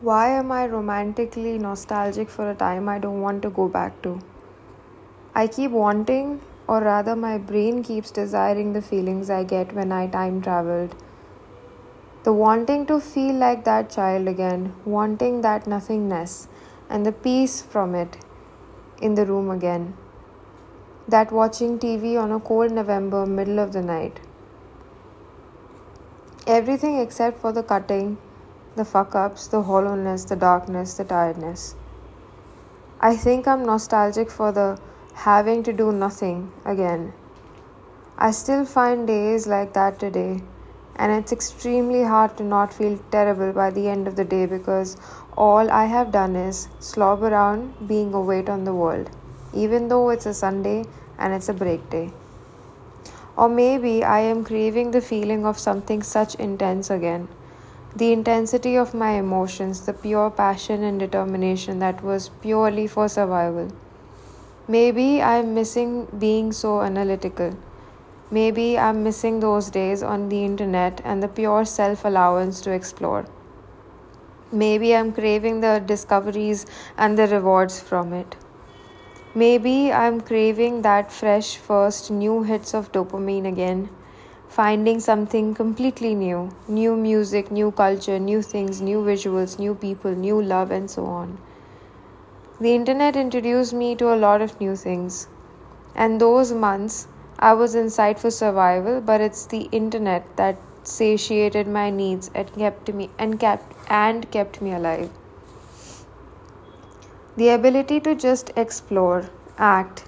Why am I romantically nostalgic for a time I don't want to go back to? I keep wanting, or rather, my brain keeps desiring the feelings I get when I time traveled. The wanting to feel like that child again, wanting that nothingness, and the peace from it in the room again. That watching TV on a cold November middle of the night. Everything except for the cutting, the fuck ups, the hollowness, the darkness, the tiredness. I think I'm nostalgic for the having to do nothing again. I still find days like that today, and it's extremely hard to not feel terrible by the end of the day because all I have done is slob around being a weight on the world, even though it's a Sunday and it's a break day. Or maybe I am craving the feeling of something such intense again. The intensity of my emotions, the pure passion and determination that was purely for survival. Maybe I'm missing being so analytical. Maybe I'm missing those days on the internet and the pure self allowance to explore. Maybe I'm craving the discoveries and the rewards from it. Maybe I'm craving that fresh first new hits of dopamine again, finding something completely new new music, new culture, new things, new visuals, new people, new love, and so on. The internet introduced me to a lot of new things, and those months I was inside for survival, but it's the internet that satiated my needs and kept me and kept and kept me alive. The ability to just explore, act,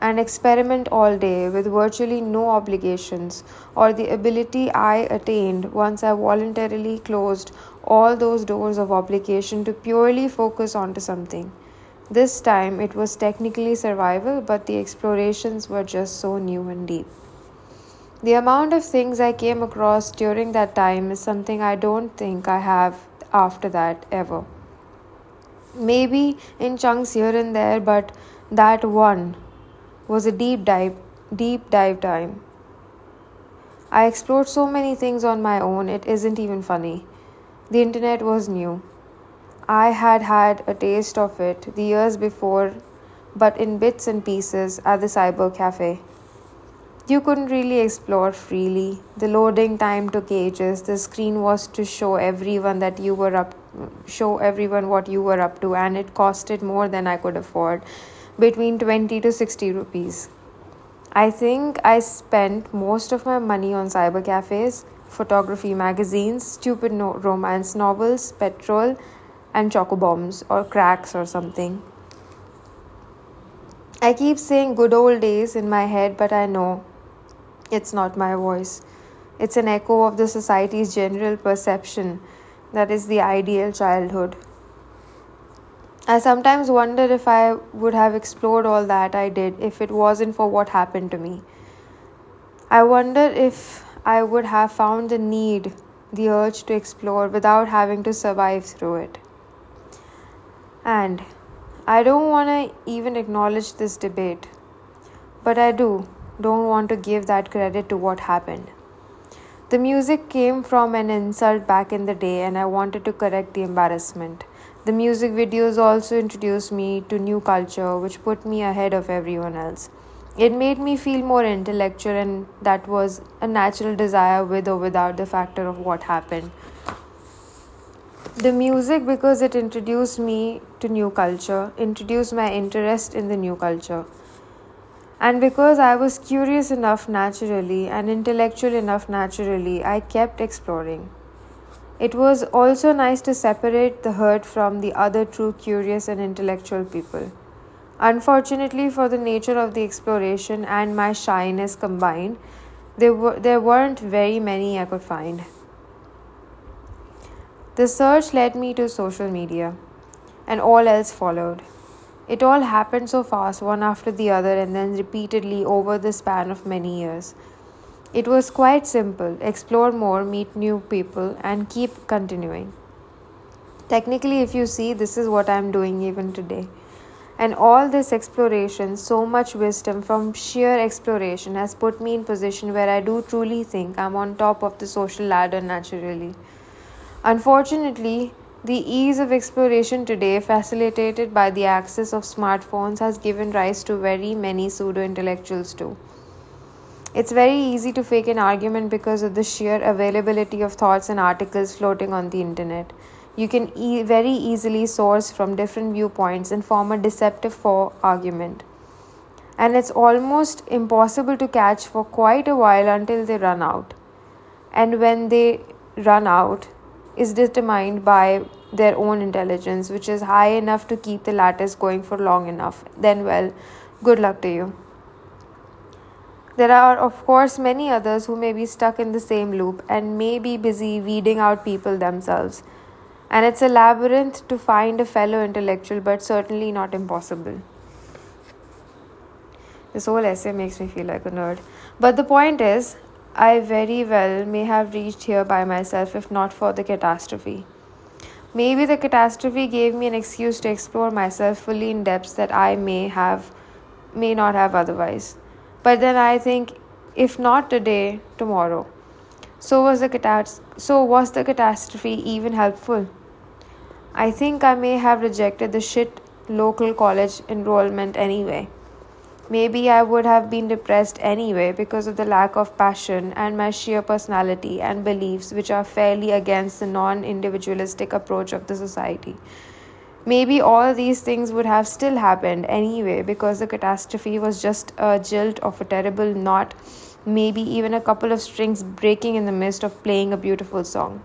and experiment all day with virtually no obligations, or the ability I attained once I voluntarily closed all those doors of obligation to purely focus onto something. This time it was technically survival, but the explorations were just so new and deep. The amount of things I came across during that time is something I don't think I have after that ever maybe in chunks here and there, but that one was a deep dive, deep dive time. I explored so many things on my own, it isn't even funny. The internet was new. I had had a taste of it the years before, but in bits and pieces at the cyber cafe. You couldn't really explore freely. The loading time took ages. The screen was to show everyone that you were up show everyone what you were up to and it costed more than I could afford between 20 to 60 rupees. I think I spent most of my money on cyber cafes, photography magazines, stupid no- romance novels, petrol, and choco bombs or cracks or something. I keep saying good old days in my head, but I know it's not my voice. It's an echo of the society's general perception that is the ideal childhood. I sometimes wonder if I would have explored all that I did if it wasn't for what happened to me. I wonder if I would have found the need, the urge to explore without having to survive through it. And I don't want to even acknowledge this debate, but I do don't want to give that credit to what happened. The music came from an insult back in the day, and I wanted to correct the embarrassment. The music videos also introduced me to new culture, which put me ahead of everyone else. It made me feel more intellectual, and that was a natural desire with or without the factor of what happened. The music, because it introduced me to new culture, introduced my interest in the new culture. And because I was curious enough naturally and intellectual enough naturally, I kept exploring. It was also nice to separate the herd from the other true curious and intellectual people. Unfortunately, for the nature of the exploration and my shyness combined, there, were, there weren't very many I could find. The search led me to social media, and all else followed. It all happened so fast, one after the other, and then repeatedly over the span of many years. It was quite simple explore more, meet new people, and keep continuing. Technically, if you see, this is what I'm doing even today. And all this exploration, so much wisdom from sheer exploration, has put me in position where I do truly think I'm on top of the social ladder naturally. Unfortunately, The ease of exploration today, facilitated by the access of smartphones, has given rise to very many pseudo intellectuals too. It's very easy to fake an argument because of the sheer availability of thoughts and articles floating on the internet. You can e- very easily source from different viewpoints and form a deceptive for argument. And it's almost impossible to catch for quite a while until they run out. And when they run out, is determined by their own intelligence, which is high enough to keep the lattice going for long enough, then, well, good luck to you. There are, of course, many others who may be stuck in the same loop and may be busy weeding out people themselves. And it's a labyrinth to find a fellow intellectual, but certainly not impossible. This whole essay makes me feel like a nerd. But the point is, I very well may have reached here by myself if not for the catastrophe. Maybe the catastrophe gave me an excuse to explore myself fully in depths that I may have may not have otherwise. But then I think if not today, tomorrow. So was the catas- so was the catastrophe even helpful? I think I may have rejected the shit local college enrollment anyway. Maybe I would have been depressed anyway because of the lack of passion and my sheer personality and beliefs, which are fairly against the non individualistic approach of the society. Maybe all these things would have still happened anyway because the catastrophe was just a jilt of a terrible knot, maybe even a couple of strings breaking in the midst of playing a beautiful song.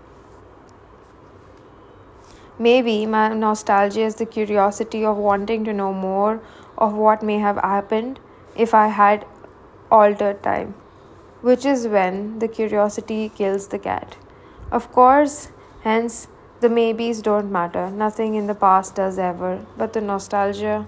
Maybe my nostalgia is the curiosity of wanting to know more of what may have happened if I had altered time, which is when the curiosity kills the cat. Of course, hence, the maybes don't matter, nothing in the past does ever, but the nostalgia